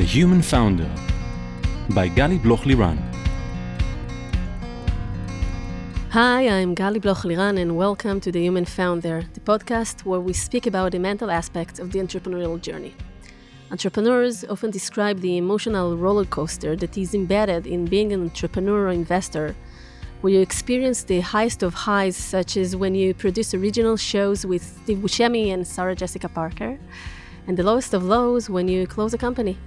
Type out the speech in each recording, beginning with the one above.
The Human Founder by Gali Bloch Liran. Hi, I'm Gali Bloch Liran, and welcome to The Human Founder, the podcast where we speak about the mental aspects of the entrepreneurial journey. Entrepreneurs often describe the emotional roller coaster that is embedded in being an entrepreneur or investor, where you experience the highest of highs, such as when you produce original shows with Steve Buscemi and Sarah Jessica Parker, and the lowest of lows when you close a company.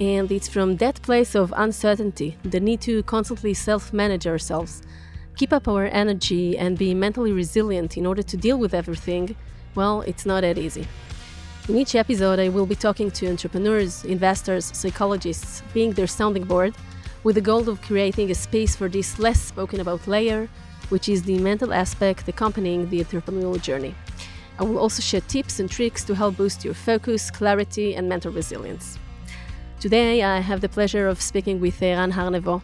And it's from that place of uncertainty, the need to constantly self manage ourselves, keep up our energy, and be mentally resilient in order to deal with everything, well, it's not that easy. In each episode, I will be talking to entrepreneurs, investors, psychologists, being their sounding board, with the goal of creating a space for this less spoken about layer, which is the mental aspect accompanying the entrepreneurial journey. I will also share tips and tricks to help boost your focus, clarity, and mental resilience. Today, I have the pleasure of speaking with Ran Harnevo.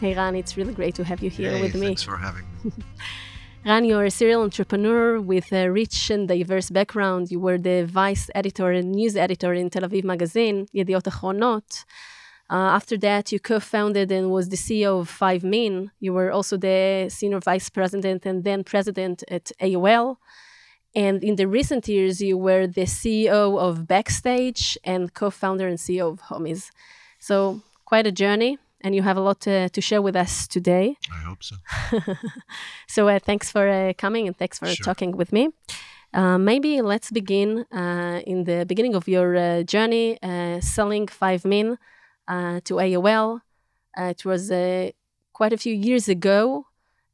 Hey, Ran, it's really great to have you here hey, with me. Thanks for having me. Ran, you're a serial entrepreneur with a rich and diverse background. You were the vice editor and news editor in Tel Aviv Magazine, Yediot Achronot. Uh, after that, you co-founded and was the CEO of Five Min. You were also the senior vice president and then president at AOL. And in the recent years, you were the CEO of Backstage and co founder and CEO of Homies. So, quite a journey, and you have a lot to, to share with us today. I hope so. so, uh, thanks for uh, coming and thanks for Sure. talking with me. Uh, maybe let's begin uh, in the beginning of your uh, journey uh, selling 5 Min uh, to AOL. Uh, it was uh, quite a few years ago.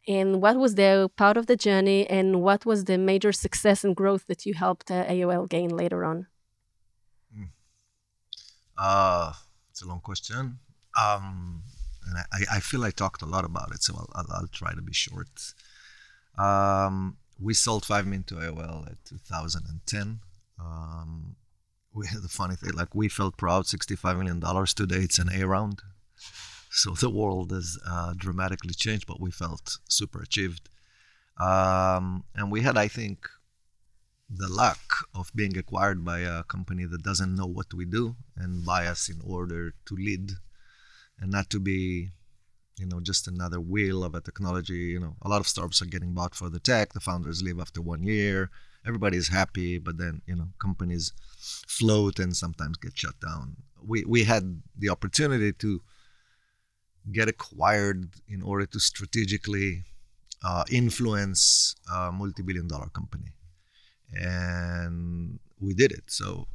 And what was the part of the journey, and what was the major success and growth that you helped uh, AOL gain later on? Uh, it's a long question. Um, and I, I feel I talked a lot about it, so I'll, I'll, I'll try to be short. Um, we sold 5 Min to AOL at 2010. Um, we had the funny thing, like we felt proud, $65 million. Today it's an A round. So the world has uh, dramatically changed, but we felt super achieved. Um, and we had, I think, the luck of being acquired by a company that doesn't know what we do and buy us in order to lead and not to be you know just another wheel of a technology you know a lot of startups are getting bought for the tech the founders leave after one year everybody's happy but then you know companies float and sometimes get shut down we we had the opportunity to get acquired in order to strategically uh, influence a multi-billion dollar company and we did it. So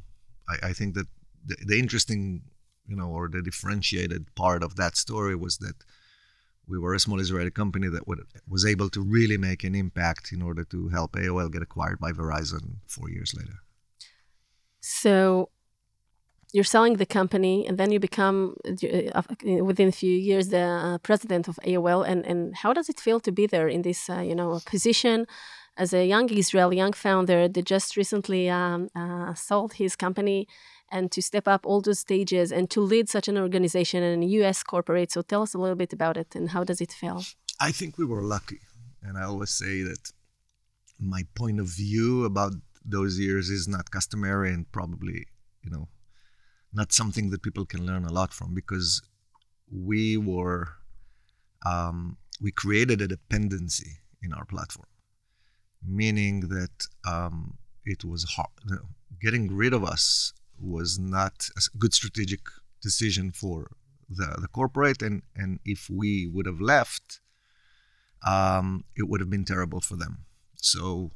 I, I think that the, the interesting, you know, or the differentiated part of that story was that we were a small Israeli company that would, was able to really make an impact in order to help AOL get acquired by Verizon four years later. So you're selling the company, and then you become uh, uh, within a few years the uh, president of AOL. And, and how does it feel to be there in this uh, you know position as a young Israeli young founder that just recently um, sold his company? And to step up all those stages and to lead such an organization and a US corporate. So tell us a little bit about it and how does it feel? I think we were lucky. And I always say that my point of view about those years is not customary and probably, you know, not something that people can learn a lot from because we were, um, we created a dependency in our platform, meaning that um, it was hard. You know, getting rid of us was not a good strategic decision for the, the corporate. And, and if we would have left, um, it would have been terrible for them. So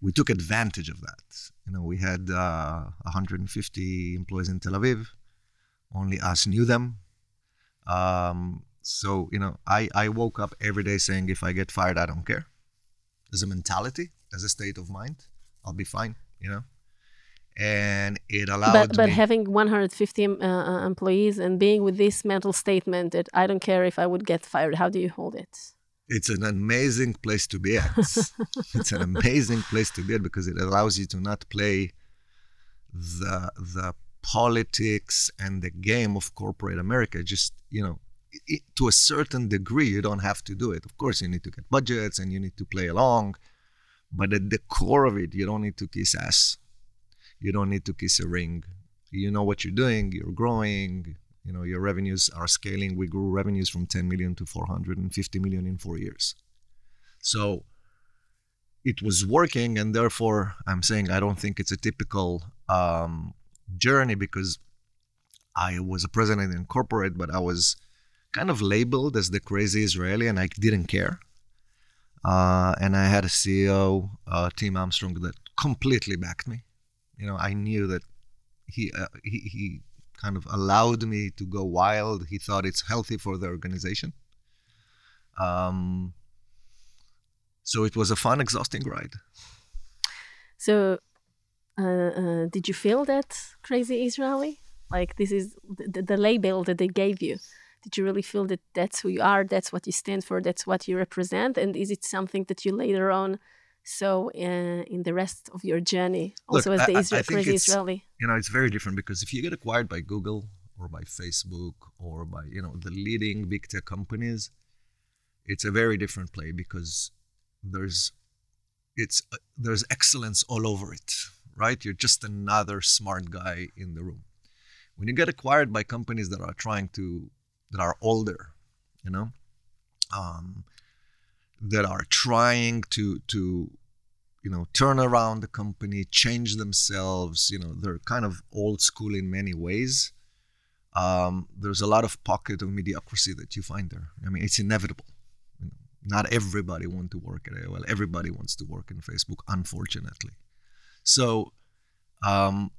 we took advantage of that. You know, we had uh, 150 employees in Tel Aviv. Only us knew them. Um, so you know, I, I woke up every day saying, if I get fired, I don't care. As a mentality, as a state of mind, I'll be fine. You know, and it allowed But, but me. having 150 uh, uh, employees and being with this mental statement that I don't care if I would get fired, how do you hold it? It's an amazing place to be at. it's an amazing place to be at because it allows you to not play the the politics and the game of corporate America. Just you know, it, to a certain degree, you don't have to do it. Of course, you need to get budgets and you need to play along, but at the core of it, you don't need to kiss ass. You don't need to kiss a ring. you know what you're doing, you're growing, you know, your revenues are scaling. We grew revenues from 10 million to 450 million in four years. So it was working, and therefore I'm saying I don't think it's a typical um, journey because I was a president in corporate, but I was kind of labeled as the crazy Israeli, and I didn't care. Uh, and I had a CEO, uh, Tim Armstrong, that completely backed me. You know, I knew that he, uh, he he kind of allowed me to go wild. He thought it's healthy for the organization. Um, so it was a fun, exhausting ride. So, uh, uh, did you feel that crazy Israeli? Like this is the, the label that they gave you. Did you really feel that that's who you are? That's what you stand for. That's what you represent. And is it something that you later on saw uh, in the rest of your journey, also Look, as the Isra- crazy Israeli? you know it's very different because if you get acquired by google or by facebook or by you know the leading big tech companies it's a very different play because there's it's uh, there's excellence all over it right you're just another smart guy in the room when you get acquired by companies that are trying to that are older you know um, that are trying to to you know turn around the company change themselves you know they're kind of old school in many ways. Um, there's a lot of pocket of mediocrity that you find there. I mean it's inevitable. You know, not everybody wants to work at aol everybody wants to work in facebook unfortunately. So um,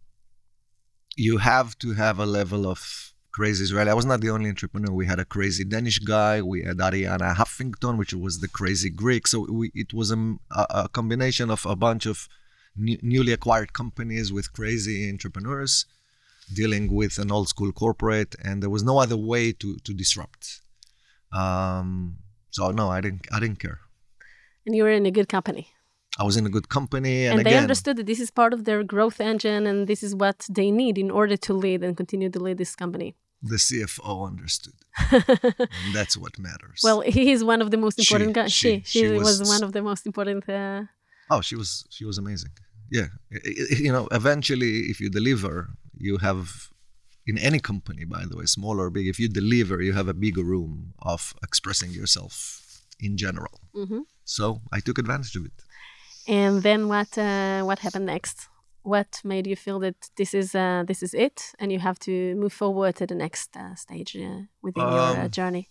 you have to have a level of crazy Israeli. I was not the only entrepreneur. We had a crazy Danish guy. We had Arianna Huffington, which was the crazy Greek. So we, it was a, a combination of a bunch of new, newly acquired companies with crazy entrepreneurs dealing with an old school corporate, and there was no other way to to disrupt. Um, so no, I didn't. I didn't care. And you were in a good company. I was in a good company, and, And, they again, understood that this is part of their growth engine and this is what they need in order to lead and continue to lead this company. The CFO understood, and that's what matters. Well, he is one of the most important guys. She, she- she, was, was- one of the most important. Uh, Oh, she was she was amazing. Yeah, you know, eventually, if you deliver, you have in any company, by the way, small or big. If you deliver, you have a bigger room of expressing yourself in general. mhm. So I took advantage of it. And then what? Uh, what happened next? What made you feel that this is uh, this is it, and you have to move forward to the next uh, stage uh, within your uh, Um, journey?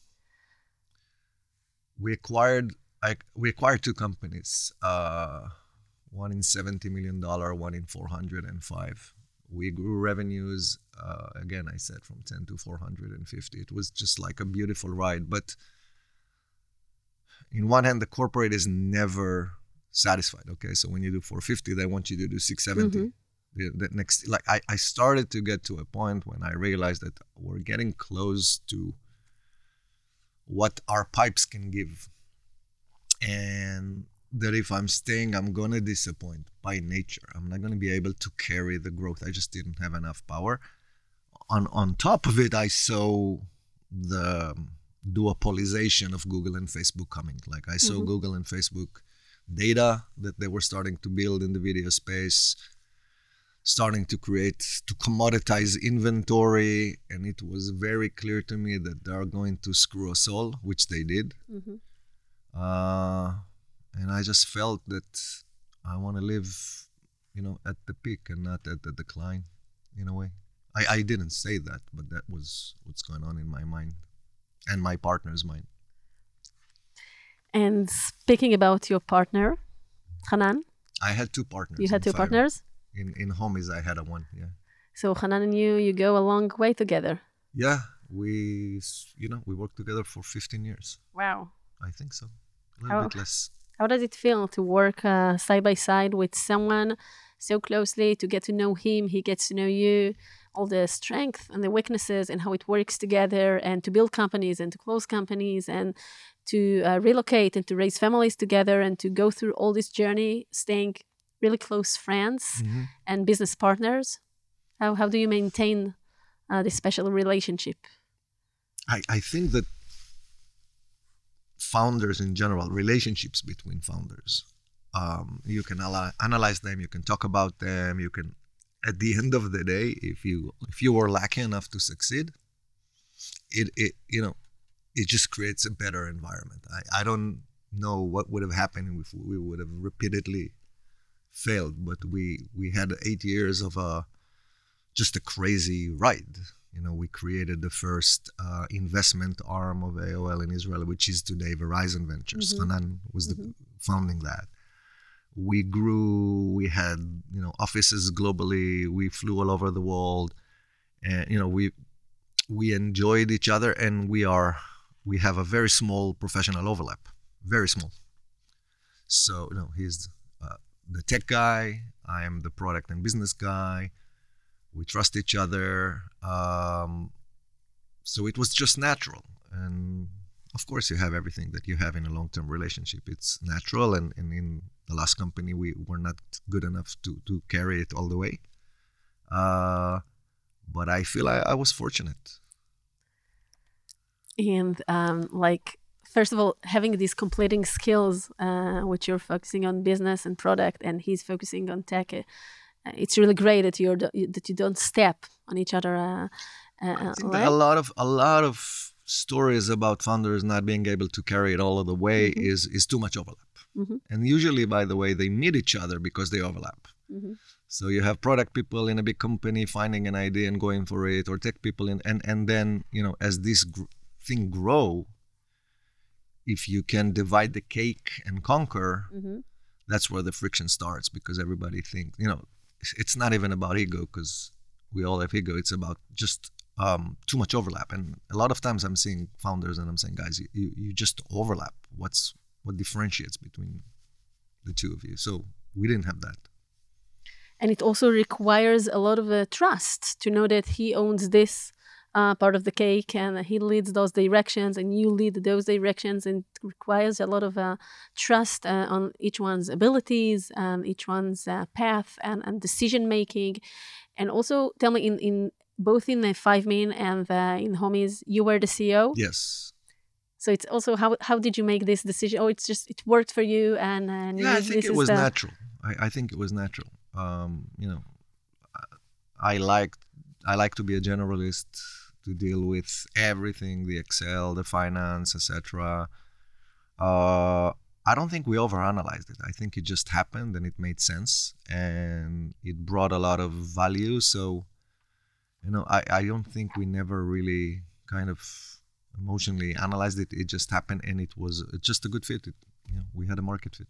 We acquired I, we acquired two companies. Uh, one in seventy million dollar, one in four hundred and five. We grew revenues uh, again. I said from ten to four hundred and fifty. It was just like a beautiful ride, but in one hand, the corporate is never satisfied. Okay, so when you do 450, they want you to do 670. Mhm. The, the next, like I, I started to get to a point when I realized that we're getting close to what our pipes can give, and that if I'm staying, I'm gonna disappoint by nature. I'm not gonna be able to carry the growth. I just didn't have enough power. On on top of it, I saw the duopolization of Google and Facebook coming. Like I saw Mhm. Google and Facebook data that they were starting to build in the video space, starting to create to commoditize inventory, and it was very clear to me that they are going to screw us all, which they did. Mhm. Uh, and I just felt that I want to live, you know, at the peak and not at the decline, in a way. I, I didn't say that, but that was what's going on in my mind and my partner's mind. And speaking about your partner, Hanan, I had two partners. you had two partners. In in homies, I had a one. Yeah. So Hanan and you, you go a long way together. Yeah, we you know we worked together for 15 years. Wow. I think so. A little Oh. bit less. How does it feel to work uh, side by side with someone so closely, to get to know him, he gets to know you, all the strength and the weaknesses and how it works together, and to build companies and to close companies and to uh, relocate and to raise families together and to go through all this journey, staying really close friends Mhm. and business partners? How, how do you maintain uh, this special relationship? I, I think that founders in general, relationships between founders, um, you can ala- analyze them, you can talk about them, you can at the end of the day, if you if you were lucky enough to succeed, it it you know it just creates a better environment. I, I don't know what would have happened if we would have repeatedly failed, but we we had eight years of a just a crazy ride. You know, we created the first uh, investment arm of AOL in Israel, which is today Verizon Ventures. mm Hanan was the founding that. We grew. We had you know offices globally. We flew all over the world, and you know we we enjoyed each other, and we are we have a very small professional overlap, very small. So you know he's uh, the tech guy. I am the product and business guy. We trust each other. Um, so it was just natural, and of course you have everything that you have in a long-term relationship. It's natural, and, and in the last company we were not good enough to to carry it all the way. Uh, but I feel I, I was fortunate and um, like first of all having these completing skills uh, which you're focusing on business and product and he's focusing on tech uh, it's really great that you're that you don't step on each other uh, uh, a lot of a lot of stories about founders not being able to carry it all of the way mm-hmm. is is too much overlap mm-hmm. and usually by the way they meet each other because they overlap mm-hmm. so you have product people in a big company finding an idea and going for it or tech people in and and then you know as this gr- thing grow, if you can divide the cake and conquer, mm-hmm. that's where the friction starts because everybody thinks, you know, it's not even about ego because we all have ego. It's about just um, too much overlap. And a lot of times I'm seeing founders and I'm saying, guys, you, you, just overlap. What's what differentiates between the two of you? So we didn't have that. And it also requires a lot of uh, trust to know that he owns this uh, part of the cake and he leads those directions and you lead those directions and requires a lot of uh, trust uh, on each one's abilities and each one's uh, path and, and decision making and also tell me in, in both in the Fivemin and in homies you were the ceo yes. So it's also how how did you make this decision? Oh it's just it worked for you and, and yeah i think it was the... natural. I, I think it was natural. Um, you know I like I like to be a generalist to deal with everything the excel the finance etc uh, i don't think we overanalyzed it. I think it just happened and it made sense and it brought a lot of value. So you know i, I don't think we never really kind of emotionally analyzed it it just happened and it was just a good fit it, you know, we had a market fit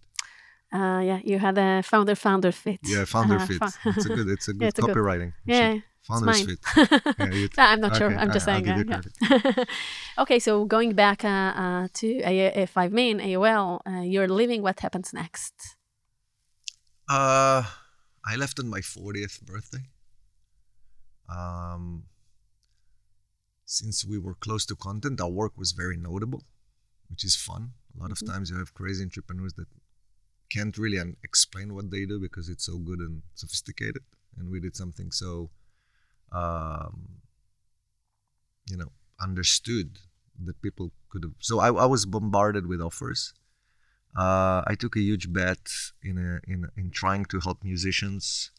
uh, yeah, you had a founder founder fit. Yeah, founder uh, fit. it's a good. It's a good yeah, it's copywriting. A good, yeah, Founders Fit. yeah, I'm not okay, sure. I'm just I, saying. Uh, yeah. okay, so going back uh, uh, to a, a Fivemin AOL, uh, you're leaving. What happens next? Uh, I left on my 40th birthday. Um, since we were close to content, our work was very notable, which is fun. A lot mm-hmm. of times you have crazy entrepreneurs that can't really un- explain what they do because it's so good and sophisticated, and we did something so um, you know understood that people could have so I, I was bombarded with offers uh, I took a huge bet in a, in in trying to help musicians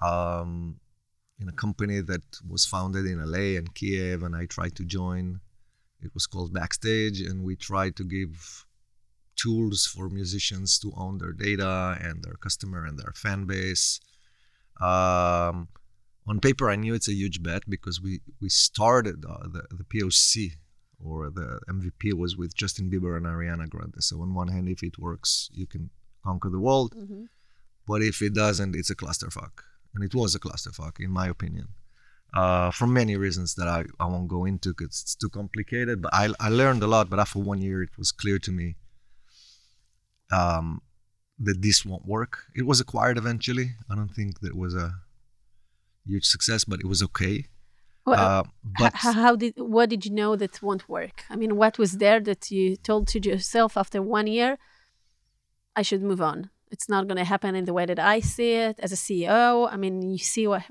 um, in a company that was founded in LA and Kiev and I tried to join it was called Backstage and we tried to give tools for musicians to own their data and their customer and their fan base um, on paper, I knew it's a huge bet because we we started uh, the the POC or the MVP was with Justin Bieber and Ariana Grande. So on one hand, if it works, you can conquer the world, mm-hmm. but if it doesn't, it's a clusterfuck, and it was a clusterfuck in my opinion. Uh, for many reasons that I, I won't go into because it's too complicated. But I, I learned a lot. But after one year, it was clear to me um, that this won't work. It was acquired eventually. I don't think that was a huge success, but it was okay. Well, uh, but how, how did what did you know that won't work? I mean, what was there that you told to yourself after one year? I should move on. It's not going to happen in the way that I see it as a CEO. I mean, you see what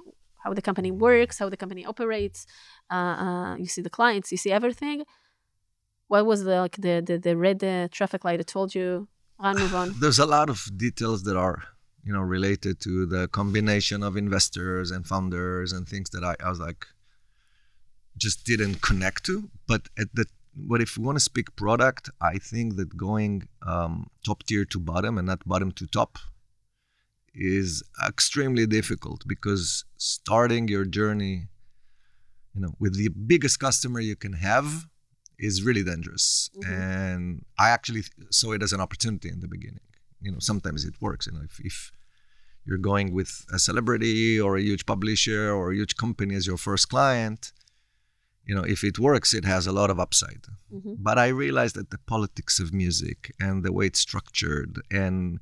how the company works, how the company operates. Uh, uh, you see the clients, you see everything. What was the like the the, the red uh, traffic light that told you, "Run, move on"? There's a lot of details that are you know, related to the combination of investors and founders and things that I, I was like, just didn't connect to. But at the but if we want to speak product, I think that going um, top tier to bottom and not bottom to top is extremely difficult because starting your journey, you know, with the biggest customer you can have is really dangerous. Mm-hmm. And I actually saw it as an opportunity in the beginning. You know, sometimes it works. You know, if, if you're going with a celebrity or a huge publisher or a huge company as your first client, you know, if it works, it has a lot of upside. Mm-hmm. But I realized that the politics of music and the way it's structured and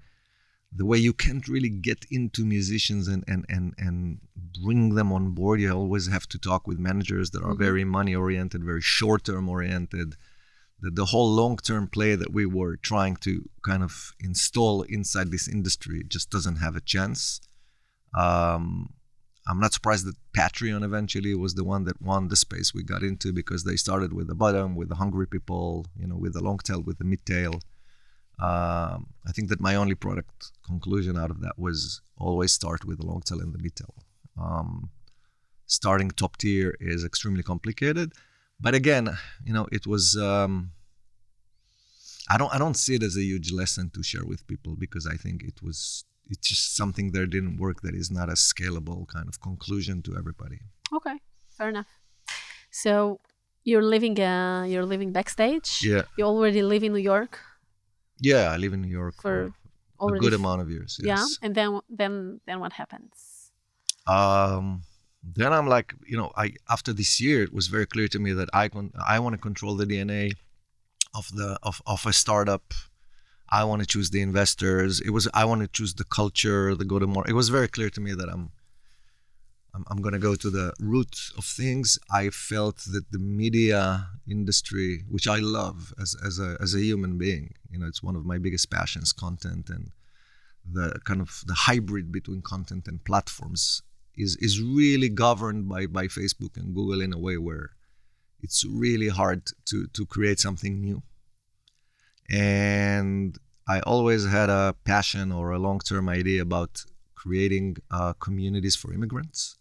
the way you can't really get into musicians and, and, and, and bring them on board, you always have to talk with managers that are mm-hmm. very money oriented, very short term oriented. The, the whole long term play that we were trying to kind of install inside this industry just doesn't have a chance. Um, I'm not surprised that Patreon eventually was the one that won the space we got into because they started with the bottom, with the hungry people, you know, with the long tail, with the mid tail. Um, I think that my only product conclusion out of that was always start with the long tail and the mid tail. Um, starting top tier is extremely complicated, but again, you know, it was. Um, I don't. I don't see it as a huge lesson to share with people because I think it was it's just something that didn't work that is not a scalable kind of conclusion to everybody. Okay, fair enough. So you're living uh, you're living backstage. Yeah. You already live in New York. Yeah, I live in New York for, for a good amount of years. Yes. Yeah, and then then then what happens? Um, then I'm like, you know, I after this year, it was very clear to me that I con- I want to control the DNA of the of of a startup I want to choose the investors. It was I want to choose the culture, the go to market. It was very clear to me that I'm I'm, I'm going to go to the root of things. I felt that the media industry, which I love as as a as a human being, you know, it's one of my biggest passions, content and the kind of the hybrid between content and platforms is is really governed by by Facebook and Google in a way where it's really hard to to create something new and I always had a passion or a long term idea about creating uh, communities for immigrants.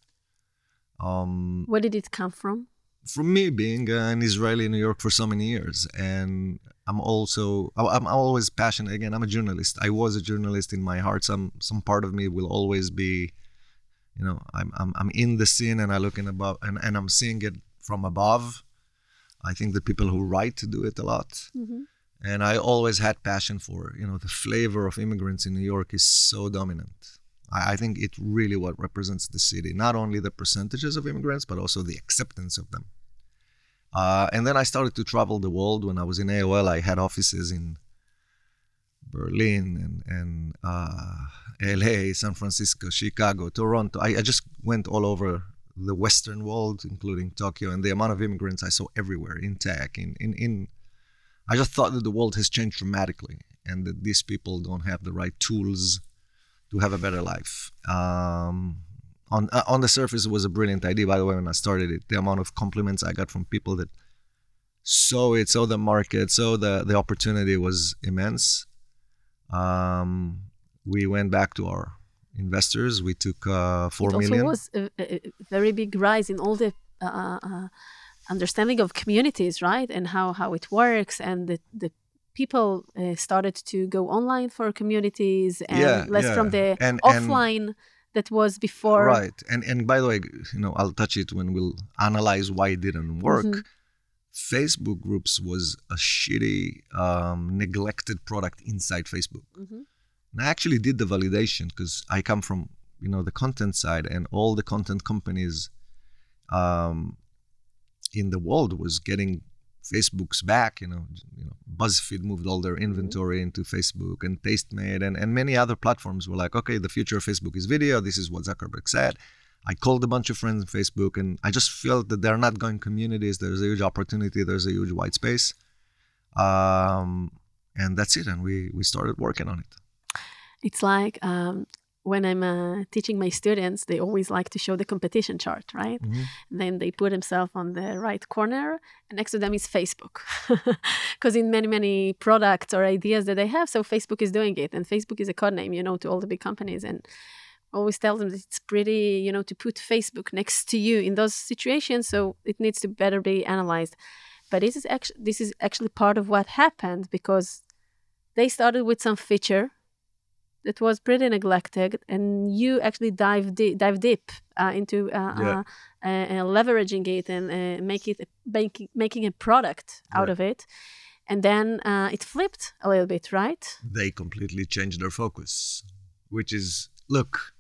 Um, Where did it come from? From me being an Israeli in New York for so many years, and I'm also I'm always passionate. Again, I'm a journalist. I was a journalist in my heart. Some some part of me will always be, you know, I'm I'm, I'm in the scene and I look in above and, and I'm seeing it from above. I think the people who write do it a lot. Mm-hmm and I always had passion for you know the flavor of immigrants in New York is so dominant. I, I think it really what represents the city, not only the percentages of immigrants but also the acceptance of them. Uh, and then I started to travel the world. When I was in AOL, I had offices in Berlin and and uh, LA, San Francisco, Chicago, Toronto. I, I just went all over the Western world, including Tokyo, and the amount of immigrants I saw everywhere in tech, in in in I just thought that the world has changed dramatically and that these people don't have the right tools to have a better life. Um, on uh, on the surface, it was a brilliant idea. By the way, when I started it, the amount of compliments I got from people that saw it, saw the market, saw the the opportunity was immense. Um, we went back to our investors. We took uh, four it million. also was a, a, very big rise in all the uh, uh understanding of communities, right, and how how it works, and the the people uh, started to go online for communities and yeah, less yeah. from the and, offline. And that was before right and and by the way you know i'll touch it when we'll analyze why it didn't work mm-hmm. facebook groups was a shitty um, neglected product inside facebook mm-hmm. and i actually did the validation because i come from you know the content side and all the content companies um, in the world was getting Facebook's back. You know, you know, BuzzFeed moved all their inventory into Facebook, and Tastemade, and and many other platforms were like, okay, the future of Facebook is video. This is what Zuckerberg said. I called a bunch of friends on Facebook, and I just felt that they're not going communities. There's a huge opportunity. There's a huge white space, um, and that's it. And we we started working on it. It's like um, when I'm uh, teaching my students, they always like to show the competition chart, right? Mhm. Then they put themselves on the right corner, and next to them is Facebook. Because in many, many products or ideas that they have, so Facebook is doing it. And Facebook is a code name, you know, to all the big companies. And always tell them that it's pretty, you know, to put Facebook next to you in those situations. So it needs to better be analyzed. But this is actually this is actually part of what happened because they started with some feature that was pretty neglected, and you actually dive deep, dive deep uh, into uh, Yeah. uh, uh, uh, leveraging it and uh, make it making making a product out Yeah. of it, and then uh, it flipped a little bit, right? they completely changed their focus, which is look.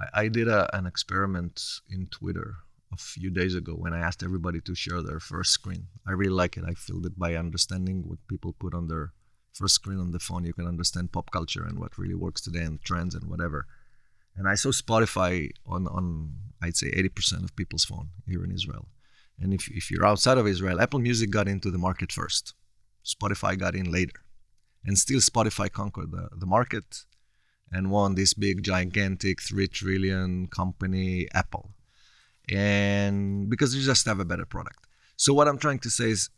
I, I did a, an experiment in Twitter a few days ago when I asked everybody to share their first screen. I really like it. I feel it by understanding what people put on their first screen on the phone, you can understand pop culture and what really works today and trends and whatever. And I saw Spotify on, on I'd say 80% of people's phone here in Israel. And if, if you're outside of Israel, Apple Music got into the market first. Spotify got in later. And still Spotify conquered the, the market and won this big gigantic 3 trillion company Apple. And because they just have a better product. So what I'm trying to say is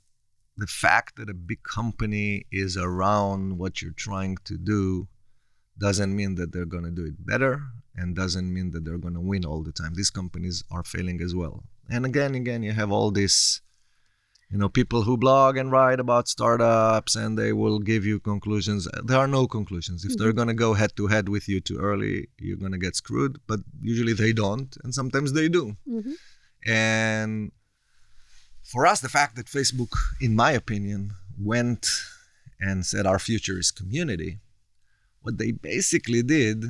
the fact that a big company is around what you're trying to do doesn't mean that they're going to do it better and doesn't mean that they're going to win all the time. These companies are failing as well. And again, again, you have all this, you know, people who blog and write about startups and they will give you conclusions. There are no conclusions. If they're going to go head to head with you too early, you're going to get screwed. But usually they don't, and sometimes they do. Mm-hmm. And for us, the fact that Facebook, in my opinion, went and said our future is community, what they basically did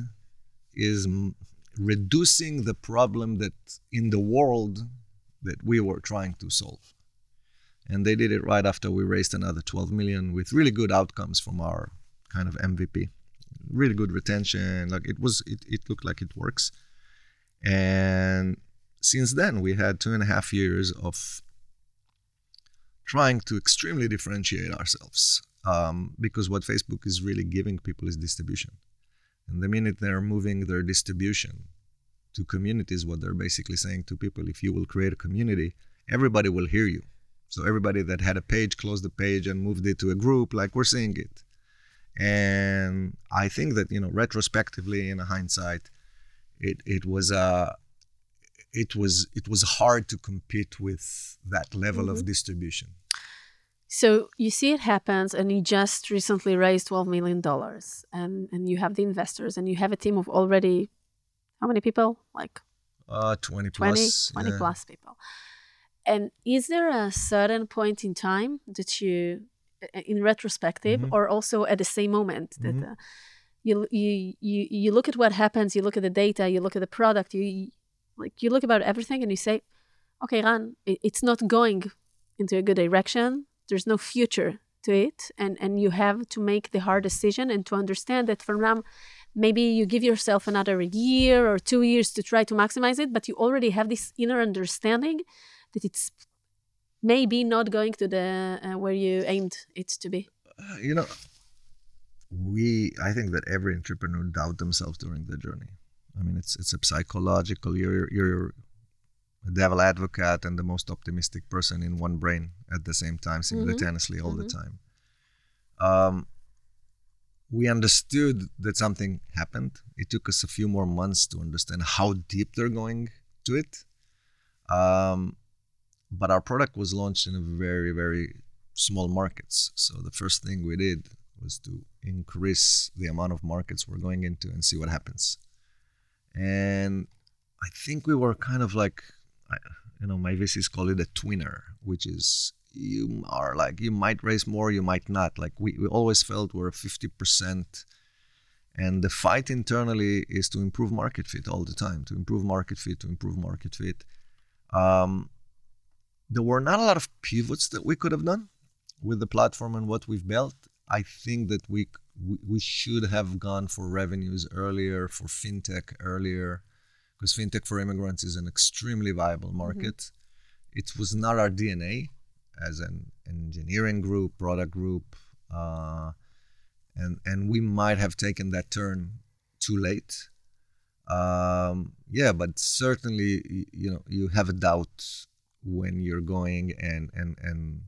is m- reducing the problem that in the world that we were trying to solve. And they did it right after we raised another 12 million with really good outcomes from our kind of MVP. Really good retention. Like it was, it, it looked like it works. And since then, we had two and a half years of trying to extremely differentiate ourselves um, because what Facebook is really giving people is distribution. And the minute they're moving their distribution to communities, what they're basically saying to people, if you will create a community, everybody will hear you. So everybody that had a page closed the page and moved it to a group, like we're seeing it. And I think that you know, retrospectively, in hindsight, it it was a it was it was hard to compete with that level of distribution. So you see it happens, and you just recently raised twelve million dollars, and and you have the investors, and you have a team of already how many people? Like Uh, 20 20, plus. 20 yeah. plus people. And is there a certain point in time that you, in retrospective, Mhm. or also at the same moment that Mhm. uh, you, you you you look at what happens, you look at the data, you look at the product, you you- like you look about everything, and you say, okay, Ran, it's not going into a good direction. There's no future to it, and and you have to make the hard decision and to understand that for now maybe you give yourself another year or two years to try to maximize it, but you already have this inner understanding that it's maybe not going to the uh, where you aimed it to be. Uh, you know, we I think that every entrepreneur doubt themselves during the journey. I mean, it's it's a psychological. You're you're a devil advocate and the most optimistic person in one brain at the same time, simultaneously all the Mhm. time. Um, we understood that something happened. It took us a few more months to understand how deep they're going to it. Um, but our product was launched in a very very small markets. So the first thing we did was to increase the amount of markets we're going into and see what happens. And I think we were kind of like, you know, my VCs call it a twinner, which is you are like, you might raise more, you might not. Like we, we always felt we're 50%. And the fight internally is to improve market fit all the time, to improve market fit, to improve market fit. Um, there were not a lot of pivots that we could have done with the platform and what we've built. I think that we we, should have gone for revenues earlier, for fintech earlier, because fintech for immigrants is an extremely viable market. It was not our DNA as an engineering group, product group, uh, and and we might have taken that turn too late. Um, yeah, but certainly, you know, you have a doubt when you're going and and and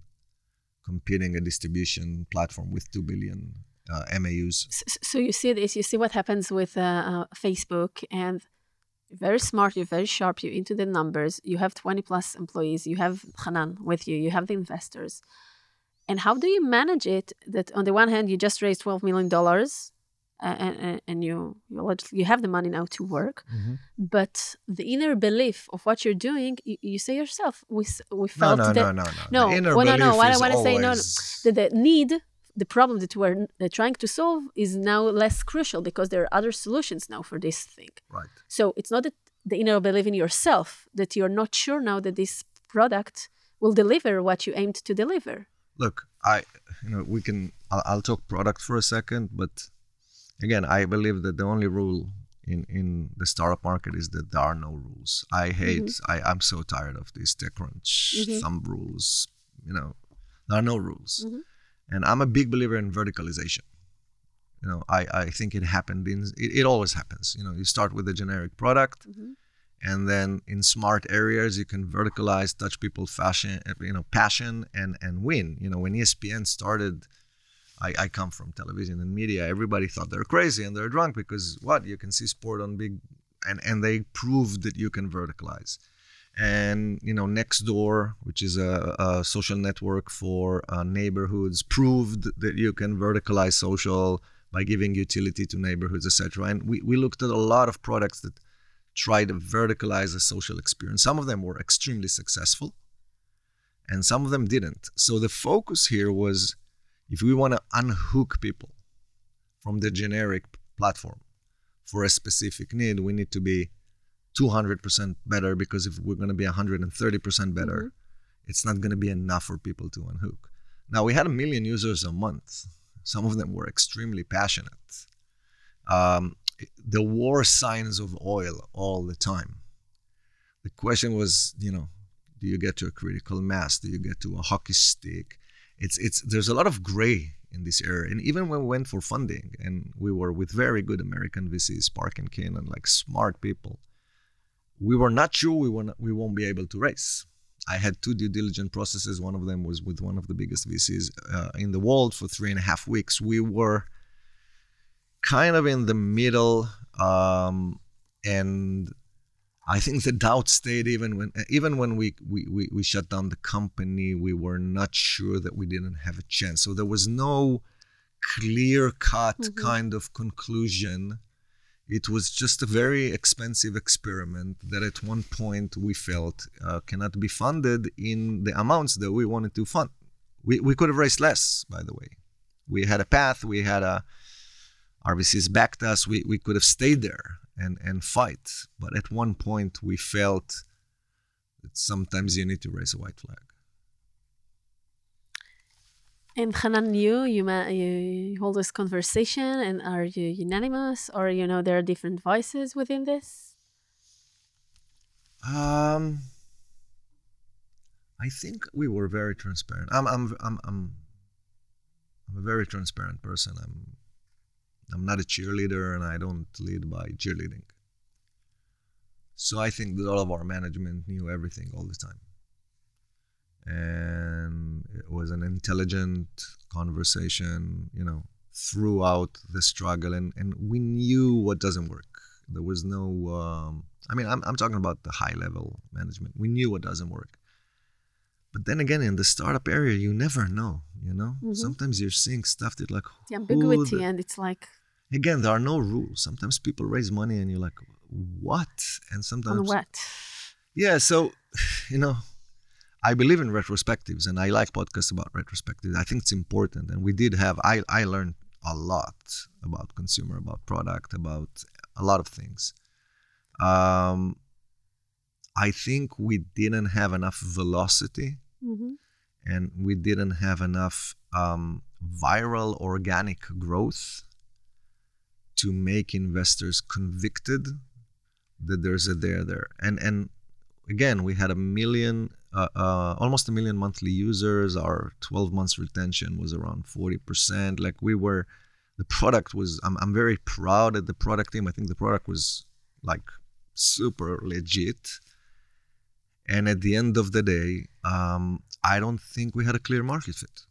competing a distribution platform with two billion uh, MAUs. S- s- So you see this, you see what happens with uh, uh, Facebook, and very smart, you're very sharp, you're into the numbers, you have 20 plus employees, you have Hanan with you, you have the investors. And how do you manage it that on the one hand, you just raised $12 million and, and, you, you, you have the money now to work, mm-hmm. but the inner belief of what you're doing, you, you say yourself, we, we felt no, that no, no, no. no, The inner well, no, no. What I want to say, no, no, the, the need, the problem that we're trying to solve is now less crucial because there are other solutions now for this thing. Right. So it's not that the inner belief in yourself that you're not sure now that this product will deliver what you aimed to deliver. look i you know we can I'll, I'll talk product for a second but again i believe that the only rule in in the startup market is that there are no rules i hate i i'm so tired of this techcrunch Mhm. some rules you know there are no rules Mhm. and i'm a big believer in verticalization you know i i think it happened in it, it always happens you know you start with a generic product Mhm. and then in smart areas you can verticalize touch people fashion you know passion and and win you know when espn started I, I come from television and media everybody thought they're crazy and they're drunk because what you can see sport on big and and they proved that you can verticalize and you know nextdoor which is a, a social network for uh, neighborhoods proved that you can verticalize social by giving utility to neighborhoods etc and we, we looked at a lot of products that try to verticalize a social experience. Some of them were extremely successful, and some of them didn't. So the focus here was if we want to unhook people from the generic platform for a specific need, we need to be 200% better because if we're going to be 130% better, it's not going to be enough for people to unhook. Now, we had a million users a month. Some of them were extremely passionate. Um, there were signs of oil all the time. The question was, you know, do you get to a critical mass? Do you get to a hockey stick? It's it's there's a lot of gray in this area. And even when we went for funding and we were with very good American VCs, Park and Canaan, like smart people, we were not sure we were we won't be able to raise. I had two due diligence processes. One of them was with one of the biggest VCs uh, in the world for three and a half weeks. We were kind of in the middle, um, and I think the doubt stayed even when even when we, we we we shut down the company. We were not sure that we didn't have a chance. So there was no clear cut Mhm. kind of conclusion. It was just a very expensive experiment that at one point we felt uh, cannot be funded in the amounts that we wanted to fund. We, we could have raised less, by the way. We had a path, we had a RVCs backed us, we, we could have stayed there and, and fight. But at one point we felt that sometimes you need to raise a white flag. And Hanan, you, you, you hold this conversation and are you unanimous or, you know, there are different voices within this? Um, I think we were very transparent. I'm, I'm, I'm, I'm, I'm a very transparent person. I'm, I'm not a cheerleader, and I don't lead by cheerleading. So I think that all of our management knew everything all the time, and it was an intelligent conversation. You know, throughout the struggle, and and we knew what doesn't work. There was no. Um, I mean, I'm I'm talking about the high level management. We knew what doesn't work. But then again, in the startup area, you never know. You know, Mhm. sometimes you're seeing stuff that like The ambiguity, and it's like, again, there are no rules. Sometimes people raise money, and you're like, what? And sometimes on what? yeah, so you know, I believe in retrospectives and I like podcasts about retrospectives. I think it's important. And we did have I I learned a lot about consumer, about product, about a lot of things. Um I think we didn't have enough velocity hmm and we didn't have enough um, viral organic growth to make investors convicted that there's a there there. And and again we had a million uh, uh, almost a million monthly users. Our 12 months retention was around 40% like we were the product was I'm, I'm very proud of the product team. I think the product was like super legit and at the end of the day um, i don't think we had a clear market fit.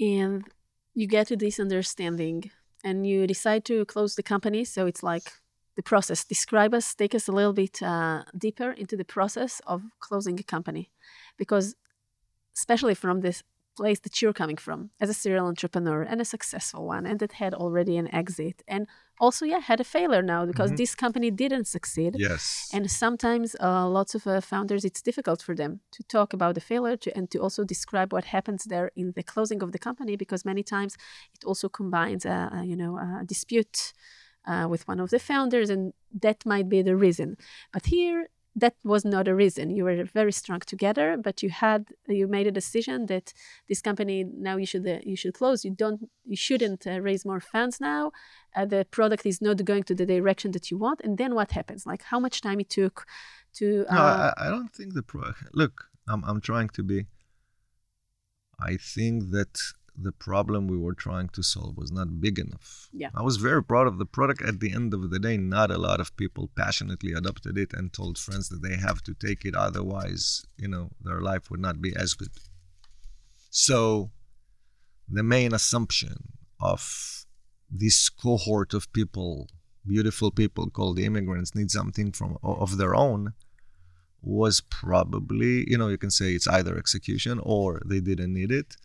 And you get to this understanding and you decide to close the company. So it's like the process. Describe us take us a little bit uh, deeper into the process of closing a company. Because especially from this place that you're coming from as a serial entrepreneur and a successful one and that had already an exit and also yeah had a failure now because Mhm. this company didn't succeed. Yes. And sometimes uh, lots of uh, founders it's difficult for them to talk about the failure to, and to also describe what happens there in the closing of the company because many times it also combines a, a you know a dispute uh, with one of the founders and that might be the reason. But here that was not a reason you were very strong together but you had you made a decision that this company now you should uh, you should close you don't you shouldn't uh, raise more funds now uh, the product is not going to the direction that you want and then what happens like how much time it took to uh, No, I, I don't think the pro. Look, I'm I'm trying to be. I think that the problem we were trying to solve was not big enough. Yeah. I was very proud of the product. At the end of the day, not a lot of people passionately adopted it and told friends that they have to take it, otherwise, you know, their life would not be as good. So, the main assumption of this cohort of people, beautiful people called the immigrants, need something from of their own was probably you know you can say it's either execution or they didn't need it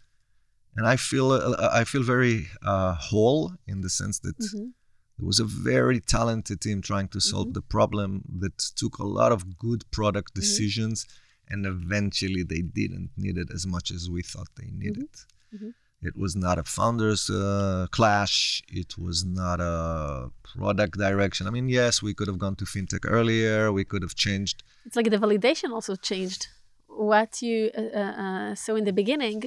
and i feel uh, i feel very uh, whole in the sense that mhm. there was a very talented team trying to solve the problem that took a lot of good product decisions and eventually they didn't need it as much as we thought they needed. Mhm. it was not a founders uh, clash. It was not a product direction. I mean yes we could have gone to fintech earlier. We could have changed it's like the validation also changed what you uh, uh, uh, so in the beginning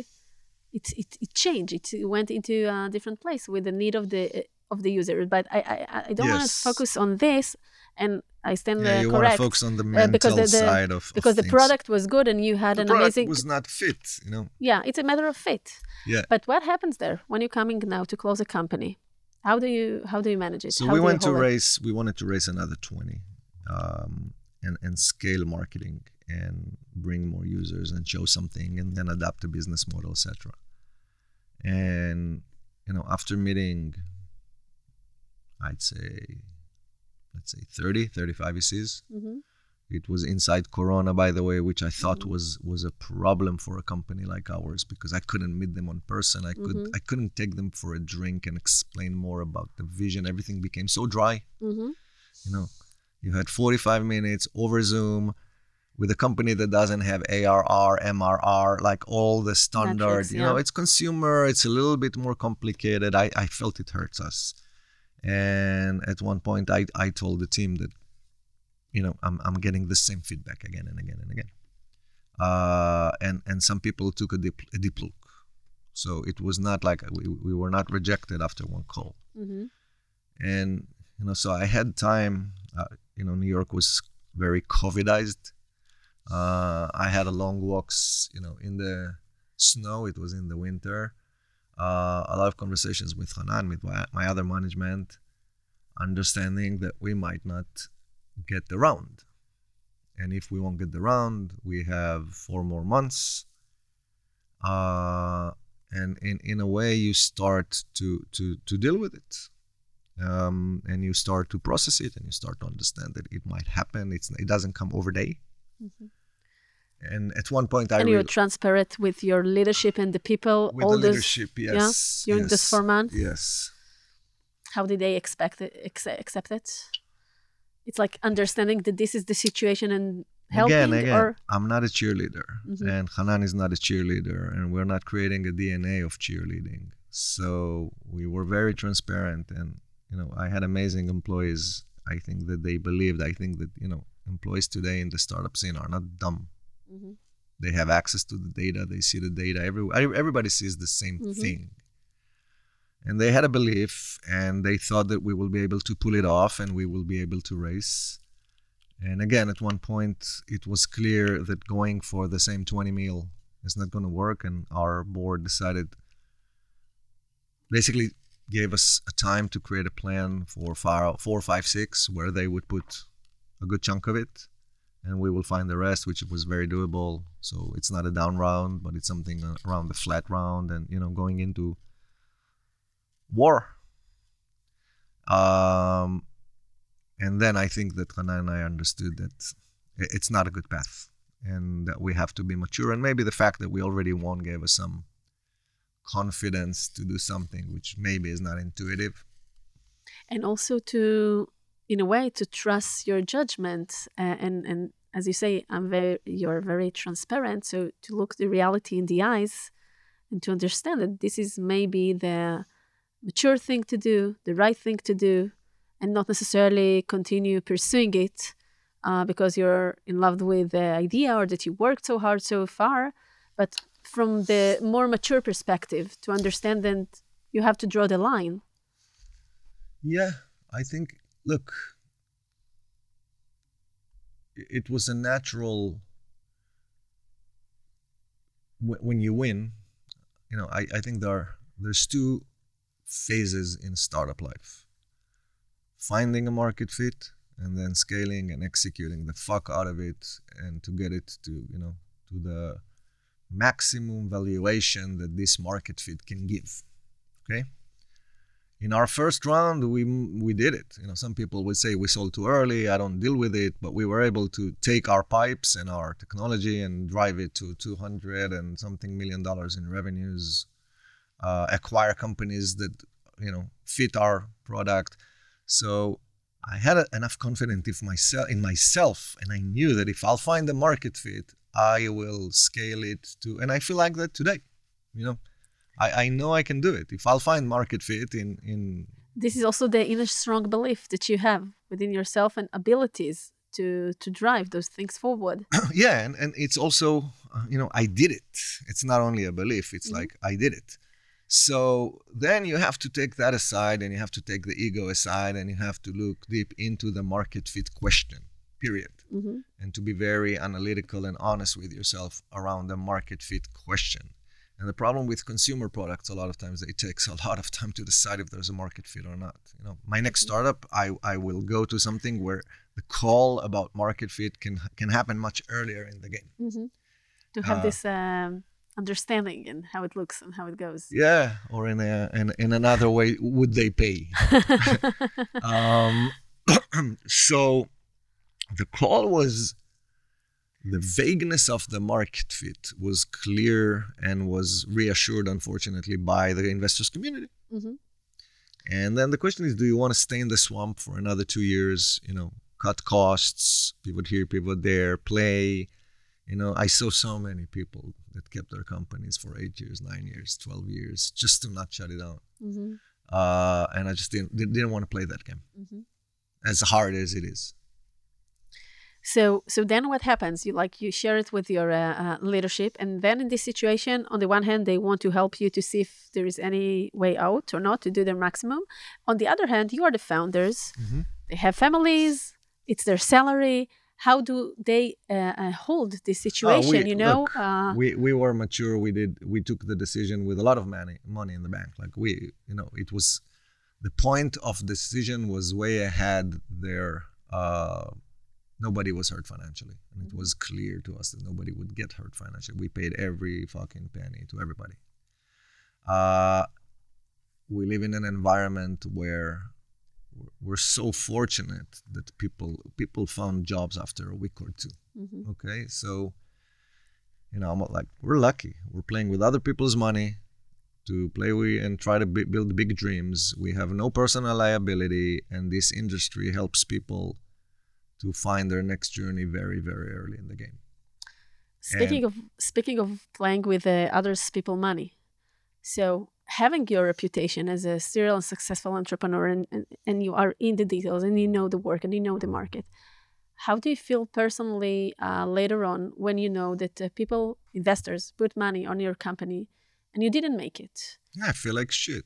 it, it it changed. It went into a different place with the need of the uh, of the user. But i i, I don't want to focus on this and i stand yeah, uh, you want to focus on the uh, mental because the- the- side of of because the product was good and you had the an product amazing was not fit you know? Yeah it's a matter of fit. Yeah. but what happens there when you're coming now to close a company? How do you how do you manage it? So How we went to hold it? raise we wanted to raise another 20 um, and and scale marketing and bring more users and show something and then adapt a business model etc and you know after meeting i'd say let's say 30 35 VCs Mhm. it was inside corona by the way which i thought Mhm. was was a problem for a company like ours because i couldn't meet them on person i could Mhm. i couldn't take them for a drink and explain more about the vision everything became so dry Mhm. you know you had 45 minutes over zoom with a company that doesn't have arr mrr like all the standard Metrics, you know it's consumer it's a little bit more complicated. I, I felt it hurts us. And at one point I, I told the team that you know I'm, I'm getting the same feedback again and again and again. Uh, and and some people took a deep, a deep look. So it was not like we, we were not rejected after one call. Mhm. and you know so i had time uh, you know new york was very covidized uh, i had a long walks you know in the snow. It was in the winter. Uh, a lot of conversations with hanan with my, my other management understanding that we might not get the round. And if we won't get the round we have four more months. Uh, and in, in a way you start to to to deal with it. Um, and you start to process it and you start to understand that it might happen. It's it doesn't come over day Mhm. And at one point i and you're transparent with your leadership and the people with all the leadership yes during yes, this four months? yes. How did they expect it accept, it? It's like understanding that this is the situation and helping again again or i'm not a cheerleader Mhm. and hanan is not a cheerleader and we're not creating a dna of cheerleading. So we were very transparent and you know i had amazing employees. I think that they believed i think that you know employees today in the startup scene are not dumb Mhm. they have access to the data. They see the data. Every, everybody sees the same Mhm. thing. And they had a belief and they thought that we will be able to pull it off and we will be able to race. And again at one point it was clear that going for the same 20 mil is not going to work and our board decided basically gave us a time to create a plan for four, five, six, where they would put a good chunk of it, and we will find the rest, which was very doable. So it's not a down round, but it's something uh, around the flat round, and you know, going into war. Um, and then I think that Hanan and I understood that it's not a good path, and that we have to be mature. And maybe the fact that we already won gave us some confidence to do something which maybe is not intuitive and also to in a way to trust your judgment uh, and and as you say i'm very you're very transparent so to look the reality in the eyes and to understand that this is maybe the mature thing to do the right thing to do and not necessarily continue pursuing it uh, because you're in love with the idea or that you worked so hard so far but from the more mature perspective to understand that you have to draw the line. Yeah, I think, look, it was a natural. When you win, you know, I, I think there are, there's two phases in startup life finding a market fit and then scaling and executing the fuck out of it and to get it to you know to the maximum valuation that this market fit can give. Okay. In our first round, we we did it. You know, some people would say we sold too early. I don't deal with it, but we were able to take our pipes and our technology and drive it to 200 and something million dollars in revenues. Uh, acquire companies that you know fit our product. So I had enough confidence in myself, in myself, and I knew that if I'll find the market fit, I will scale it to, and I feel like that today. You know, I, I know I can do it if I'll find market fit in in. This is also the inner strong belief that you have within yourself and abilities to to drive those things forward. yeah, and and it's also uh, you know I did it. It's not only a belief. It's mm-hmm. like I did it. So then you have to take that aside and you have to take the ego aside and you have to look deep into the market fit question period. Mm-hmm. And to be very analytical and honest with yourself around the market fit question. And the problem with consumer products, a lot of times it takes a lot of time to decide if there's a market fit or not. You know, my next mm-hmm. startup, I, I will go to something where the call about market fit can can happen much earlier in the game. Mm-hmm. To have uh, this um, understanding and how it looks and how it goes. Yeah, or in a in, in another way, would they pay? um, so the call was the vagueness of the market fit was clear and was reassured, unfortunately, by the investors community. Mm-hmm. And then the question is, do you want to stay in the swamp for another two years? You know, cut costs, pivot here, pivot there, play. You know, I saw so many people that kept their companies for eight years, nine years, twelve years, just to not shut it down. Mm-hmm. Uh, and I just didn't didn't want to play that game, mm-hmm. as hard as it is. So so then what happens? You like you share it with your uh, uh, leadership, and then in this situation, on the one hand, they want to help you to see if there is any way out or not to do their maximum. On the other hand, you are the founders. Mm-hmm. They have families. It's their salary. How do they uh, uh hold this situation? Oh, we, you know, look, uh, we we were mature. We did. We took the decision with a lot of money money in the bank. Like we, you know, it was the point of decision was way ahead there uh, nobody was hurt financially. And it was clear to us that nobody would get hurt financially. We paid every fucking penny to everybody. Uh, we live in an environment where we're so fortunate that people people found jobs after a week or 2 mm-hmm. okay? So you know i'm like we're lucky. We're playing with other people's money to play with and try to b- build big dreams. We have no personal liability and this industry helps people to find their next journey very very early in the game. Speaking and, of speaking of playing with uh, others people money so having your reputation as a serial and successful entrepreneur and, and, and you are in the details and you know the work and you know the market how do you feel personally uh, later on when you know that uh, people investors put money on your company and you didn't make it? I feel like shit.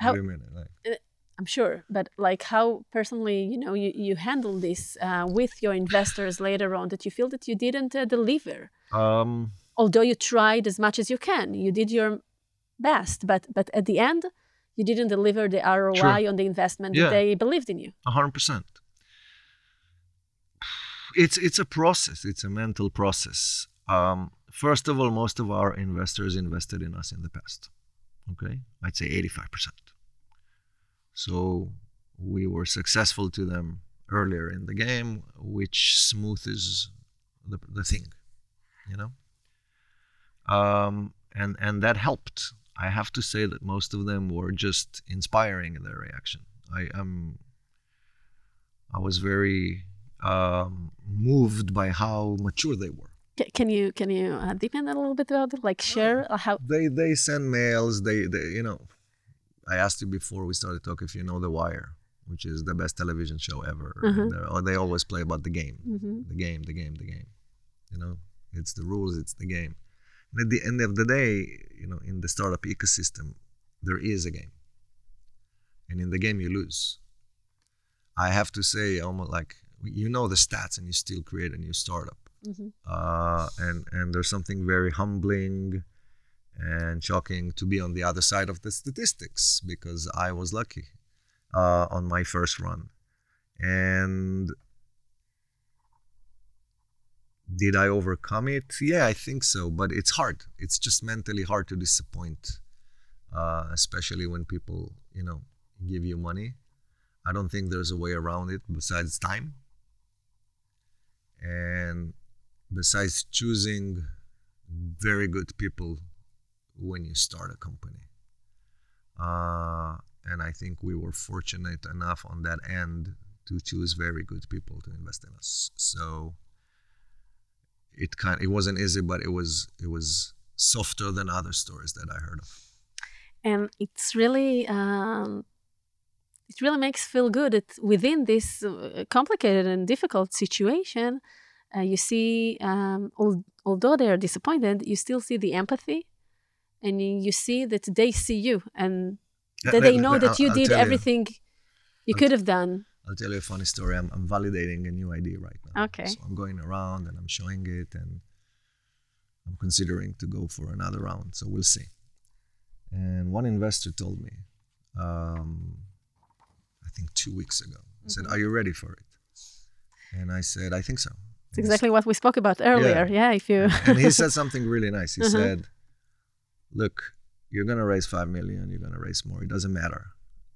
How, minute, like. I'm sure, but like how personally, you know, you, you handle this uh, with your investors later on that you feel that you didn't uh, deliver. Um, Although you tried as much as you can, you did your best, but but at the end, you didn't deliver the ROI Sure. on the investment Yeah. that they believed in you. Hundred percent. It's it's a process. It's a mental process. Um, first of all, most of our investors invested in us in the past. Okay, I'd say eighty-five percent. So we were successful to them earlier in the game, which smoothes the the thing, you know. Um, and and that helped. I have to say that most of them were just inspiring in their reaction. I am. I was very um, moved by how mature they were. Can you can you uh, deepen that a little bit about it? Like share uh, how? They they send mails. They they you know. I asked you before we started talking if you know The Wire, which is the best television show ever. Mhm. Or they always play about the game, Mhm. the game, the game, the game. You know, it's the rules, it's the game. And at the end of the day, you know, in the startup ecosystem, there is a game, and in the game you lose. I have to say, almost like you know the stats, and you still create a new startup Mhm. uh, and and there's something very humbling and shocking to be on the other side of the statistics because I was lucky uh, on my first run, and did I overcome it? Yeah, I think so, but it's hard. It's just mentally hard to disappoint, uh, especially when people you know give you money. I don't think there's a way around it besides time. And besides choosing very good people when you start a company. Uh, and I think we were fortunate enough on that end to choose very good people to invest in us. So it kind it wasn't easy, but it was it was softer than other stories that I heard of. and it's really um, it really makes feel good that within this uh, complicated and difficult situation uh, you see um, al- although they are disappointed you still see the empathy and you you see that they see you and that they know that you I'll did everything you I'll could have done I'll tell you a funny story. I'm, I'm validating a new idea right now. Okay. So I'm going around and I'm showing it and I'm considering to go for another round. So we'll see. And one investor told me, um, I think two weeks ago, he said, Are you ready for it? And I said, I think so. it's exactly what we spoke about earlier yeah, if you and he said something really nice. He Uh-huh. said, "Look, you're gonna raise five million. You're gonna raise more. It doesn't matter.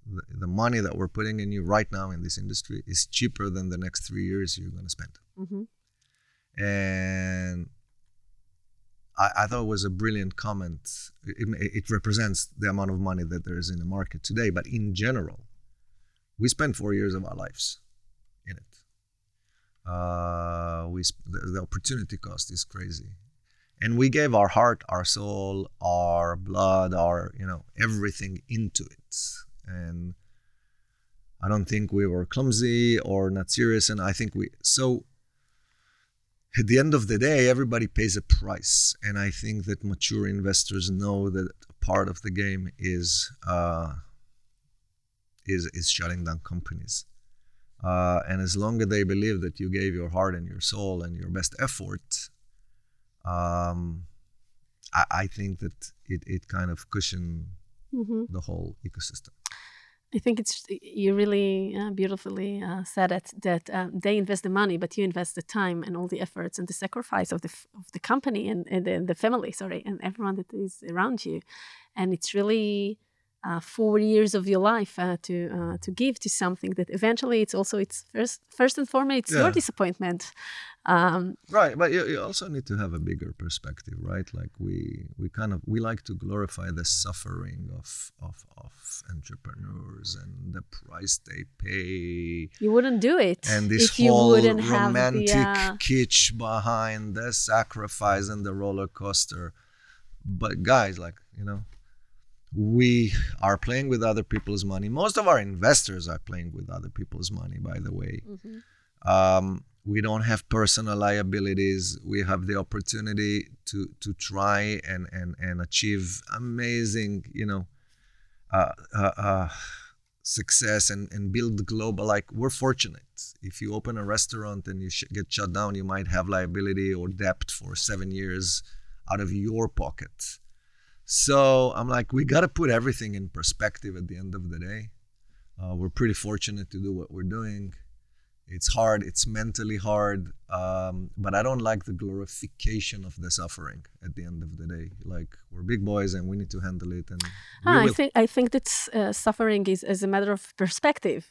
The, the money that we're putting in you right now in this industry is cheaper than the next three years you're gonna spend." Mhm. And I, I thought it was a brilliant comment. It, it represents the amount of money that there is in the market today. But in general, we spend four years of our lives in it. Uh, we sp- the, the opportunity cost is crazy, and we gave our heart, our soul, our blood, our you know everything into it. And I don't think we were clumsy or not serious. And I think we so at the end of the day, everybody pays a price, and I think that mature investors know that part of the game is uh, is is shutting down companies. Uh, and as long as they believe that you gave your heart and your soul and your best effort, um, I, I think that it, it kind of cushion Mhm. the whole ecosystem. I think it's you really uh, beautifully uh, said it that uh, they invest the money, but you invest the time and all the efforts and the sacrifice of the f- of the company and, and the, the family, sorry, and everyone that is around you, and it's really uh, four years of your life uh, to uh, to give to something that eventually it's also it's first first and foremost it's your disappointment. Um, Right, but you, you also need to have a bigger perspective, right? Like we we kind of we like to glorify the suffering of of, of entrepreneurs and the price they pay you wouldn't do it and this if you whole wouldn't have romantic the. Kitsch behind the sacrifice and the roller coaster. But guys, like you know, we are playing with other people's money. Most of our investors are playing with other people's money, by the way. mhm. Um, we don't have personal liabilities. We have the opportunity to to try and and and achieve amazing, you know, uh, uh, uh, success and and build global. Like we're fortunate. If you open a restaurant and you sh- get shut down, you might have liability or debt for seven years out of your pocket. So I'm like, we got to put everything in perspective at the end of the day. Uh, we're pretty fortunate to do what we're doing. It's hard, it's mentally hard, um, but I don't like the glorification of the suffering at the end of the day. Like, we're big boys and we need to handle it. And Ah, I think I think that uh, suffering is, is a matter of perspective,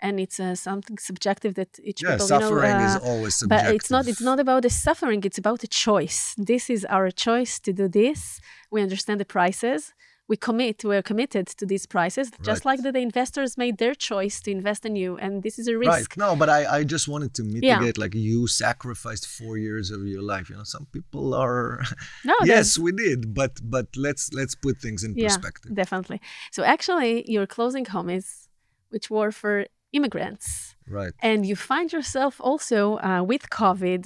and it's uh, something subjective that each yeah, people you know. suffering is uh, always subjective. but it's not it's not about the suffering it's about the choice this is our choice to do this we understand the prices we commit we're committed to these prices just like that the investors made their choice to invest in you and this is a risk Right. No, but I, I just wanted to mitigate like you sacrificed four years of your life. You know, some people are no yes, we did, but but let's let's put things in yeah perspective. definitely so actually your closing homies which were for immigrants Right. and you find yourself also uh, with covid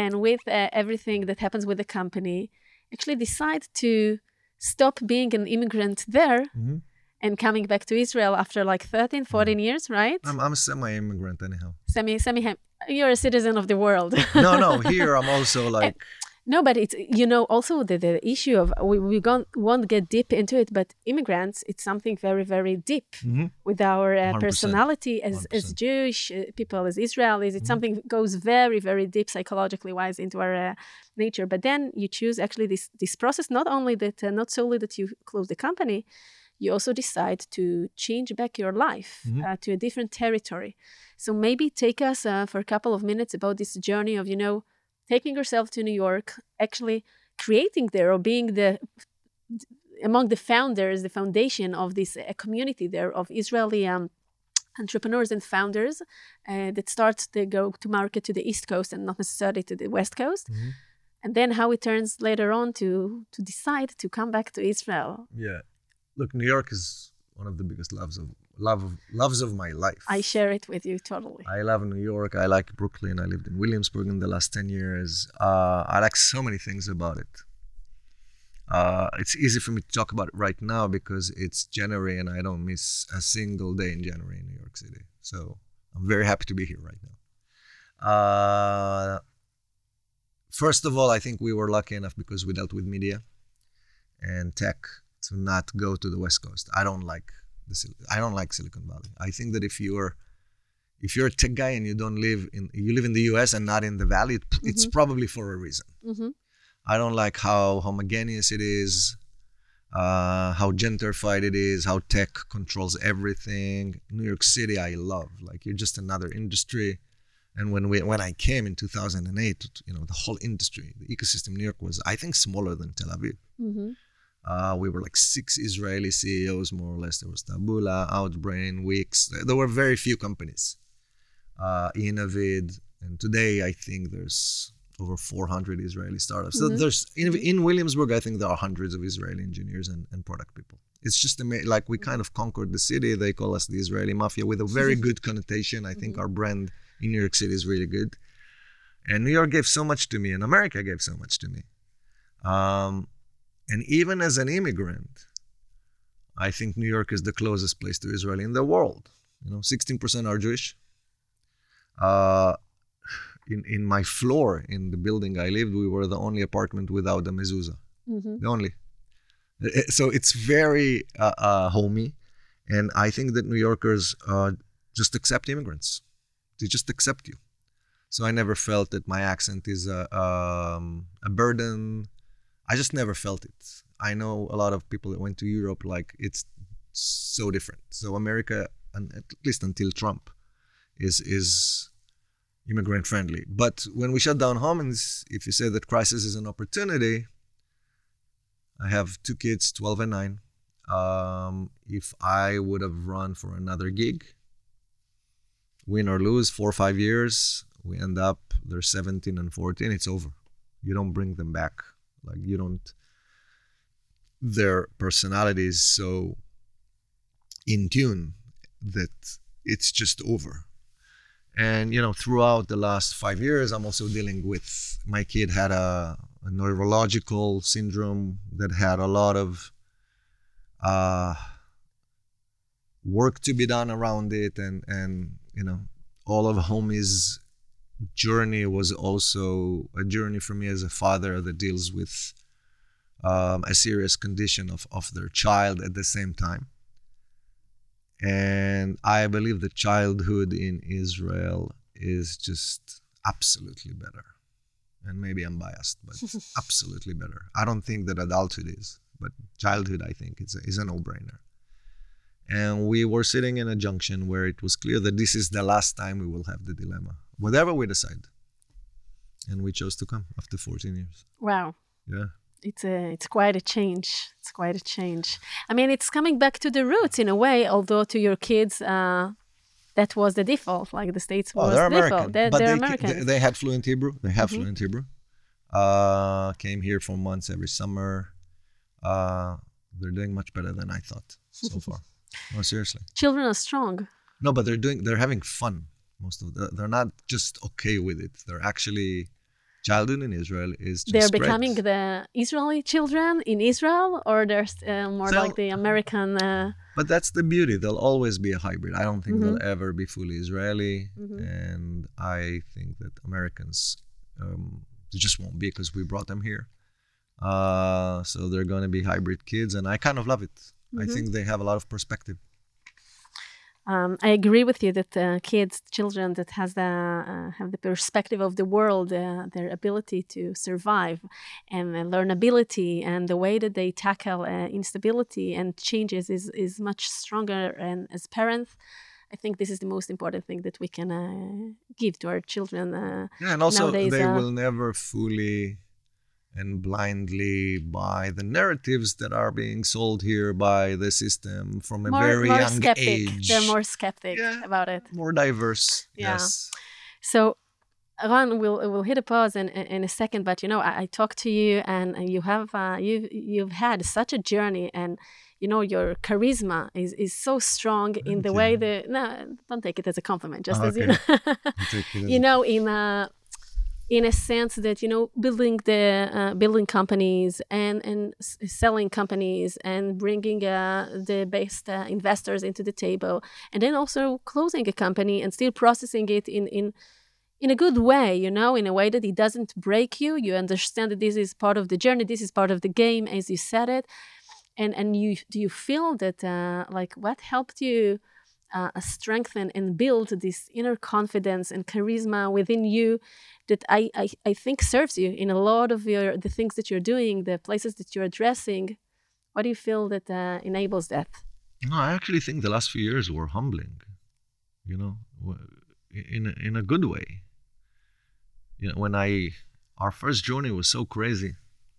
and with uh, everything that happens with the company actually decide to stop being an immigrant there Mhm. and coming back to israel after like 13 14 years right I'm, I'm a semi-immigrant anyhow. semi semi you're a citizen of the world No, no. Here I'm also like no but it's you know also the, the issue of we, we gon- won't get deep into it but immigrants it's something very very deep Mhm. with our uh, personality as, as 100%. Jewish uh, people, as Israelis. It's something that goes very, very deep psychologically wise into our uh, nature. But then you choose actually this this process. Not only that, uh, not solely that you close the company, you also decide to change back your life Mhm. uh, to a different territory. So maybe take us uh, for a couple of minutes about this journey of you know taking herself to New York, actually creating there or being the among the founders, the foundation of this uh, community there of Israeli um, entrepreneurs and founders uh, that start to go to market to the East Coast and not necessarily to the West Coast. Mhm. And then how it turns later on to to decide to come back to Israel. yeah. Look, New York is one of the biggest loves of love loves of my life. I share it with you totally. I love New York. I like Brooklyn. I lived in Williamsburg in the last 10 years. Uh, I like so many things about it. Uh, it's easy for me to talk about it right now because it's January and I don't miss a single day in January in New York City. So I'm very happy to be here right now. Uh, first of all, I think we were lucky enough because we dealt with media and tech to not go to the West Coast. I don't like the I don't like Silicon Valley. I think that if you're if you're a tech guy and you don't live in you live in the US and not in the valley, it, it's probably for a reason. hmm I don't like how homogeneous it is, uh, how gentrified it is, how tech controls everything. New York City, I love. Like you're just another industry. And when we when I came in 2008, you know the whole industry, the ecosystem in New York was I think smaller than Tel Aviv. hmm Uh, we were like six Israeli CEOs, more or less. There was Taboola, Outbrain, Wix. There were very few companies. Uh, Innovid, and today I think there's over 400 Israeli startups. So Mhm. there's in, in Williamsburg, I think there are hundreds of Israeli engineers and, and product people. It's just ama- like we kind of conquered the city. They call us the Israeli mafia with a very good connotation. I think our brand in New York City is really good. And New York gave so much to me, and America gave so much to me. Um, and even as an immigrant, I think New York is the closest place to Israel in the world. You know, 16% are Jewish. Uh, in, in my floor in the building I lived, we were the only apartment without a mezuzah. hmm The only. Uh, So it's very uh, uh, homey. And I think that New Yorkers uh, just accept immigrants. They just accept you. So I never felt that my accent is a, um, a burden. I just never felt it. I know a lot of people that went to Europe, like it's so different. So America, and at least until Trump, is is immigrant friendly. But when we shut down Homies, if you say that crisis is an opportunity, I have two kids, 12 and 9. Um, if I would have run for another gig, win or lose, four or five years, we end up, they're 17 and 14, it's over. You don't bring them back. Like, you don't, their personality is so in tune that it's just over. And, you know, throughout the last five years, I'm also dealing with my kid had a, a neurological syndrome that had a lot of uh, work to be done around it. And, and, you know, all of homie's journey was also a journey for me as a father that deals with um, a serious condition of, of their child at the same time. And I believe that childhood in Israel is just absolutely better. And maybe I'm biased, but absolutely better. I don't think that adulthood is, but childhood, I think, is a, is a no brainer. And we were sitting in a junction where it was clear that this is the last time we will have the dilemma, whatever we decide. And we chose to come after 14 years. Wow. Yeah. It's a, it's quite a change. It's quite a change. I mean, it's coming back to the roots in a way, although to your kids, uh, that was the default. Like the states was oh, they're default. American. They're, but they're they, Americans. They, they had fluent Hebrew. They have Mhm. fluent Hebrew. Uh, came here for months every summer. Uh, they're doing much better than I thought so far. No, seriously. Children are strong. No, but they're doing. They're having fun. Most of the, they're not just okay with it. They're actually childhood in Israel is just they're great. becoming the Israeli children in Israel, or they're uh, more So- like the American. Uh, But that's the beauty. They'll always be a hybrid. I don't think Mhm. they'll ever be fully Israeli, Mhm. and I think that Americans um, they just won't be because we brought them here. Uh, so they're going to be hybrid kids, and I kind of love it. I Mhm. think they have a lot of perspective. um, I agree with you that uh, kids, children that has the uh, have the perspective of the world, uh, their ability to survive, and learnability, and the way that they tackle uh, instability and changes is is much stronger. And as parents, I think this is the most important thing that we can uh, give to our children. Uh, Yeah, and also Nowadays, they will never fully and blindly buy the narratives that are being sold here by the system from a more, very more young skeptic. age. They're more skeptic Yeah. about it. more diverse. Yeah. Yes. So, Ran, we'll we'll hit a pause in in a second. But you know, I, I talked to you, and, and you have uh, you you've had such a journey, and you know your charisma is is so strong in the you. way that no, don't take it as a compliment, just Oh, as you know, I'll take it as you know in a in a sense that you know building the uh, building companies and and s- selling companies and bringing uh, the best uh, investors into the table and then also closing a company and still processing it in in in a good way you know in a way that it doesn't break you. You understand that this is part of the journey this is part of the game as you said it. And and you do you feel that uh, like what helped you uh, strengthen and build this inner confidence and charisma within you that I, I, I think serves you in a lot of your the things that you're doing, the places that you're addressing. What do you feel that uh, enables that? No, I actually think the last few years were humbling. You know, in a, in a good way. You know, when I our first journey was so crazy,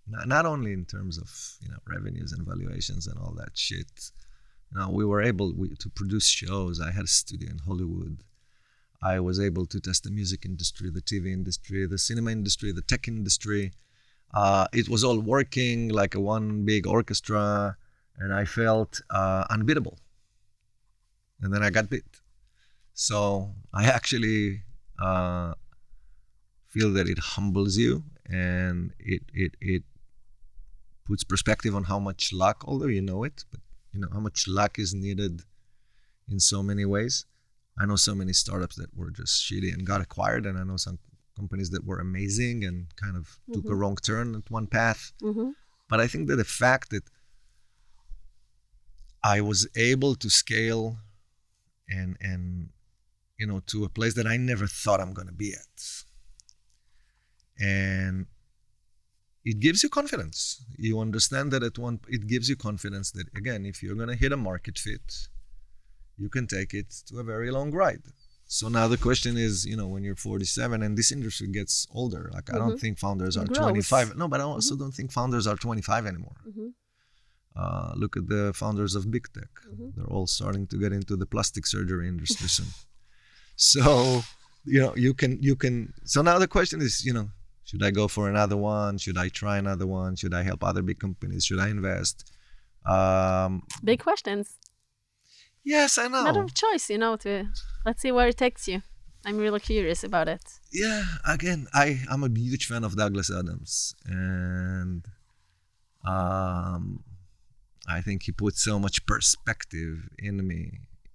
not, not only in terms of you know revenues and valuations and all that shit. You know, we were able we, to produce shows. I had a studio in Hollywood. I was able to test the music industry, the TV industry, the cinema industry, the tech industry. Uh, it was all working like a one big orchestra, and I felt uh, unbeatable. And then I got beat. So I actually uh, feel that it humbles you and it, it it puts perspective on how much luck, although you know it, but you know how much luck is needed in so many ways. I know so many startups that were just shitty and got acquired, and I know some companies that were amazing and kind of took a Mhm. wrong turn at one path. Mm-hmm. But I think that the fact that I was able to scale and and you know to a place that I never thought I'm going to be at, and it gives you confidence. You understand that at one, it gives you confidence that again, if you're going to hit a market fit, you can take it to a very long ride. So now the question is, you know, when you're 47 and this industry gets older, like I don't Mhm. think founders are grows. 25. No, but I also don't think founders are 25 anymore. Mm-hmm. Uh, look at the founders of big tech. Mhm. They're all starting to get into the plastic surgery industry soon. So, you know, you can you can. So now the question is, you know, should I go for another one? Should I try another one? Should I help other big companies? Should I invest? Um, Big questions. yes, I know. Matter of choice, you know. To let's see where it takes you. I'm really curious about it. yeah again i i'm a huge fan of douglas adams and um i think he put so much perspective in me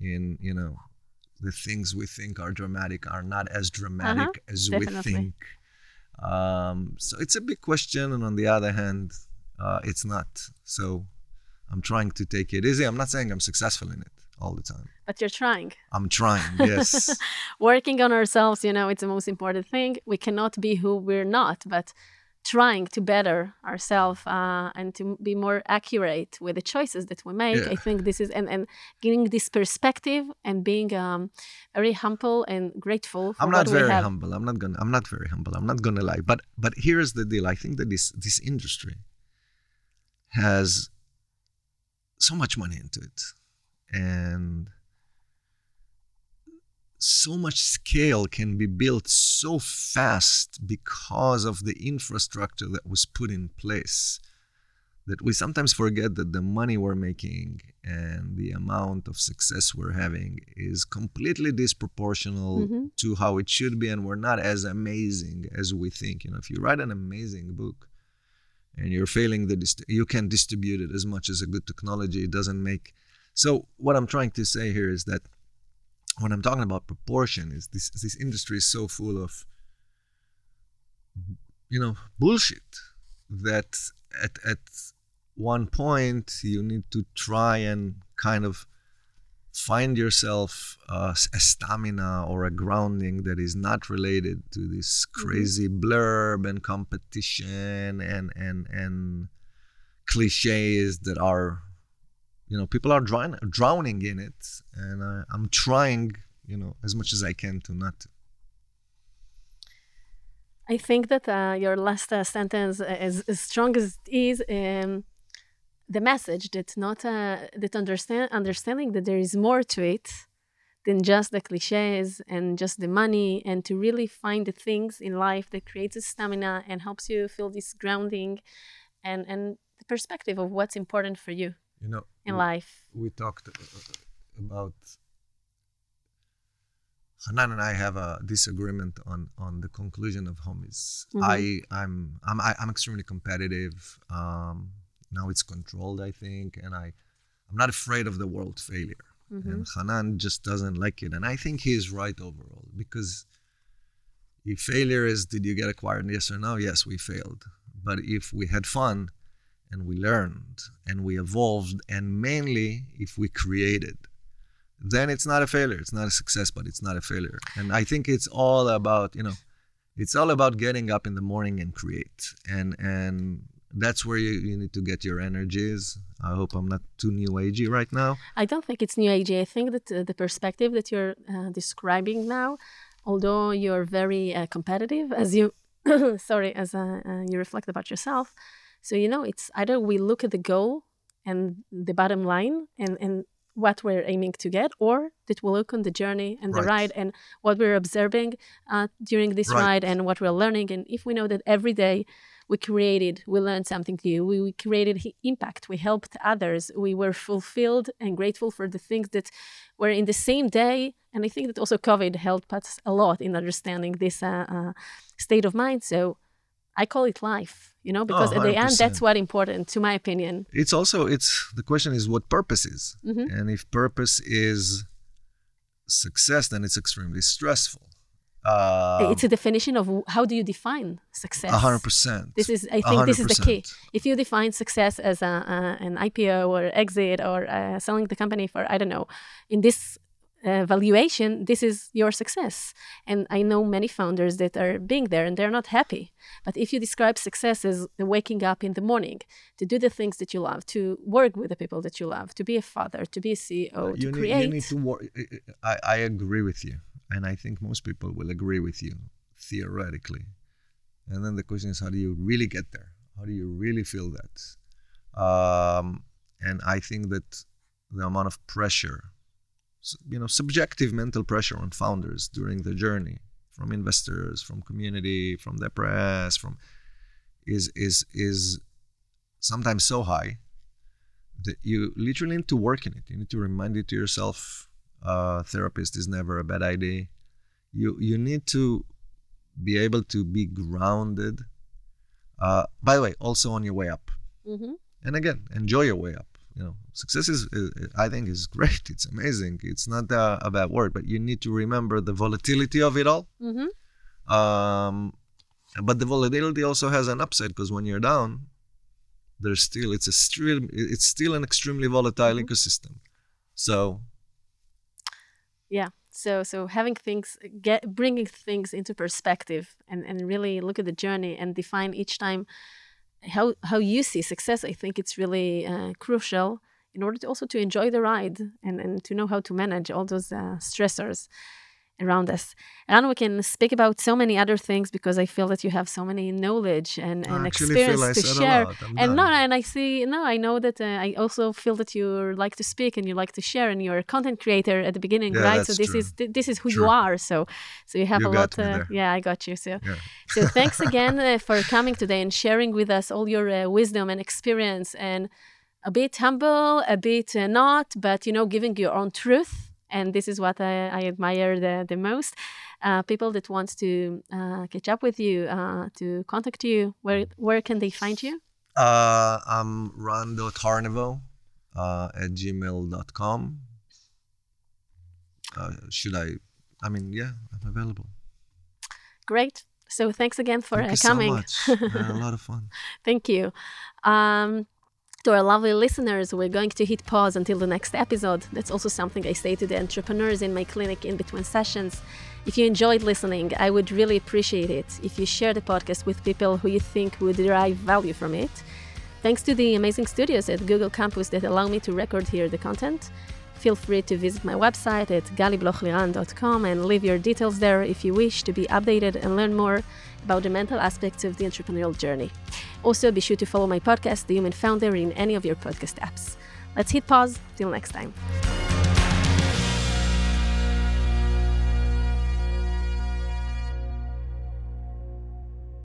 in you know the things we think are dramatic are not as dramatic as we think um so it's a big question and on the other hand uh, it's not. So I'm trying to take it easy. I'm not saying I'm successful in it all the time. But you're trying. I'm trying, yes. Working on ourselves, you know, it's the most important thing. We cannot be who we're not, but trying to better ourselves uh, and to be more accurate with the choices that we make. Yeah. I think this is and and getting this perspective and being um, very humble and grateful. For I'm not very humble. I'm not gonna. I'm not very humble. I'm not gonna lie. But but here's the deal. I think that this this industry has so much money into it, and so much scale can be built so fast because of the infrastructure that was put in place that we sometimes forget that the money we're making and the amount of success we're having is completely disproportional Mhm. to how it should be and we're not as amazing as we think you know if you write an amazing book and you're failing the dist- you can distribute it as much as a good technology it doesn't make so what i'm trying to say here is that when i'm talking about proportion is this this industry is so full of you know bullshit that at at one point you need to try and kind of find yourself uh, a stamina or a grounding that is not related to this crazy blurb and competition and and and cliches that are you know people are drown, drowning in it and I, i'm trying you know as much as i can to not to. I think that uh, your last uh, sentence, uh, as, as strong as it is, um, the message that not uh, that understand understanding that there is more to it than just the cliches and just the money, and to really find the things in life that creates a stamina and helps you feel this grounding, and and the perspective of what's important for you you know in we- life. we talked uh, about Hanan and I have a disagreement on on the conclusion of homies. Mhm. I I'm I'm I, I'm extremely competitive. Um, now it's controlled, I think, and I I'm not afraid of the world failure. Mhm. And Hanan just doesn't like it, and I think he's right overall because if failure is did you get acquired yes or no yes we failed but if we had fun and we learned and we evolved and mainly if we created. Then it's not a failure. It's not a success but it's not a failure. And i think it's all about you know it's all about getting up in the morning and create. And and that's where you, you need to get your energies. I hope i'm not too new agey right now. I don't think it's new age. I think that uh, the perspective that you're uh, describing now, although you're very uh, competitive, as you, sorry, as uh, uh, you reflect about yourself. So you know, it's either we look at the goal and the bottom line and and what we're aiming to get, or that we look on the journey and the Right. ride and what we're observing uh, during this Right. ride and what we're learning. And if we know that every day we created, we learned something new, we, we created impact, we helped others, we were fulfilled and grateful for the things that were in the same day. And I think that also COVID helped us a lot in understanding this uh, uh, state of mind. So I call it life, you know, because at the end, that's what important, to my opinion. it's also it's the question is what purpose is Mhm. and if purpose is success then it's extremely stressful um, it's a definition of how do you define success. a hundred percent This is, I think, this is the key. If you define success as a, a, an IPO or exit or uh, selling the company for, I don't know, in this uh, valuation, this is your success. And I know many founders that are being there and they're not happy. But if you describe success as waking up in the morning to do the things that you love, to work with the people that you love, to be a father, to be a CEO, to you, need, create. you need to work I, I agree with you and i think most people will agree with you theoretically and then the question is how do you really get there how do you really feel that um, and i think that the amount of pressure you know subjective mental pressure on founders during the journey from investors from community from the press from is is is sometimes so high that you literally need to work in it. You need to remind it to yourself uh, therapist is never a bad idea. You you need to be able to be grounded uh, by the way also on your way up. Mhm. and again enjoy your way up you know success is uh, i think is great it's amazing it's not a, a bad word but you need to remember the volatility of it all Mhm. um, but the volatility also has an upside because when you're down there's still it's a still it's still an extremely volatile Mhm. ecosystem. So Yeah. So so having things get bringing things into perspective and and really look at the journey and define each time how how you see success. I think it's really uh, crucial in order to also to enjoy the ride and and to know how to manage all those uh, stressors around us. And we can speak about so many other things because I feel that you have so many knowledge and, and experience to share. And no, and I see, no, I know that uh, I also feel that you like to speak and you like to share, and you're a content creator at the beginning, Yeah, right? So this true. is th- this is who you are. So, so you have You a lot. Uh, yeah, I got you. So, Yeah. so thanks again uh, for coming today and sharing with us all your uh, wisdom and experience, and a bit humble, a bit uh, not, but you know, giving your own truth. And this is what I, I admire the, the most. Uh, people that want to uh, catch up with you, uh, to contact you, where where can they find you? Uh, I'm ran.harnevo uh, at gmail.com. Uh, should I? I mean, yeah, I'm available. Great. So thanks again for Thank uh, you coming. so much. I a lot of fun. Thank you. Um, to our lovely listeners, we're going to hit pause until the next episode. That's also something I say to the entrepreneurs in my clinic in between sessions. If you enjoyed listening, I would really appreciate it if you share the podcast with people who you think would derive value from it. Thanks to the amazing studios at Google Campus that allow me to record here the content. Feel free to visit my website at galiblochliran.com and leave your details there if you wish to be updated and learn more about the mental aspects of the entrepreneurial journey. Also, be sure to follow my podcast, The Human Founder, in any of your podcast apps. Let's hit pause. Till next time.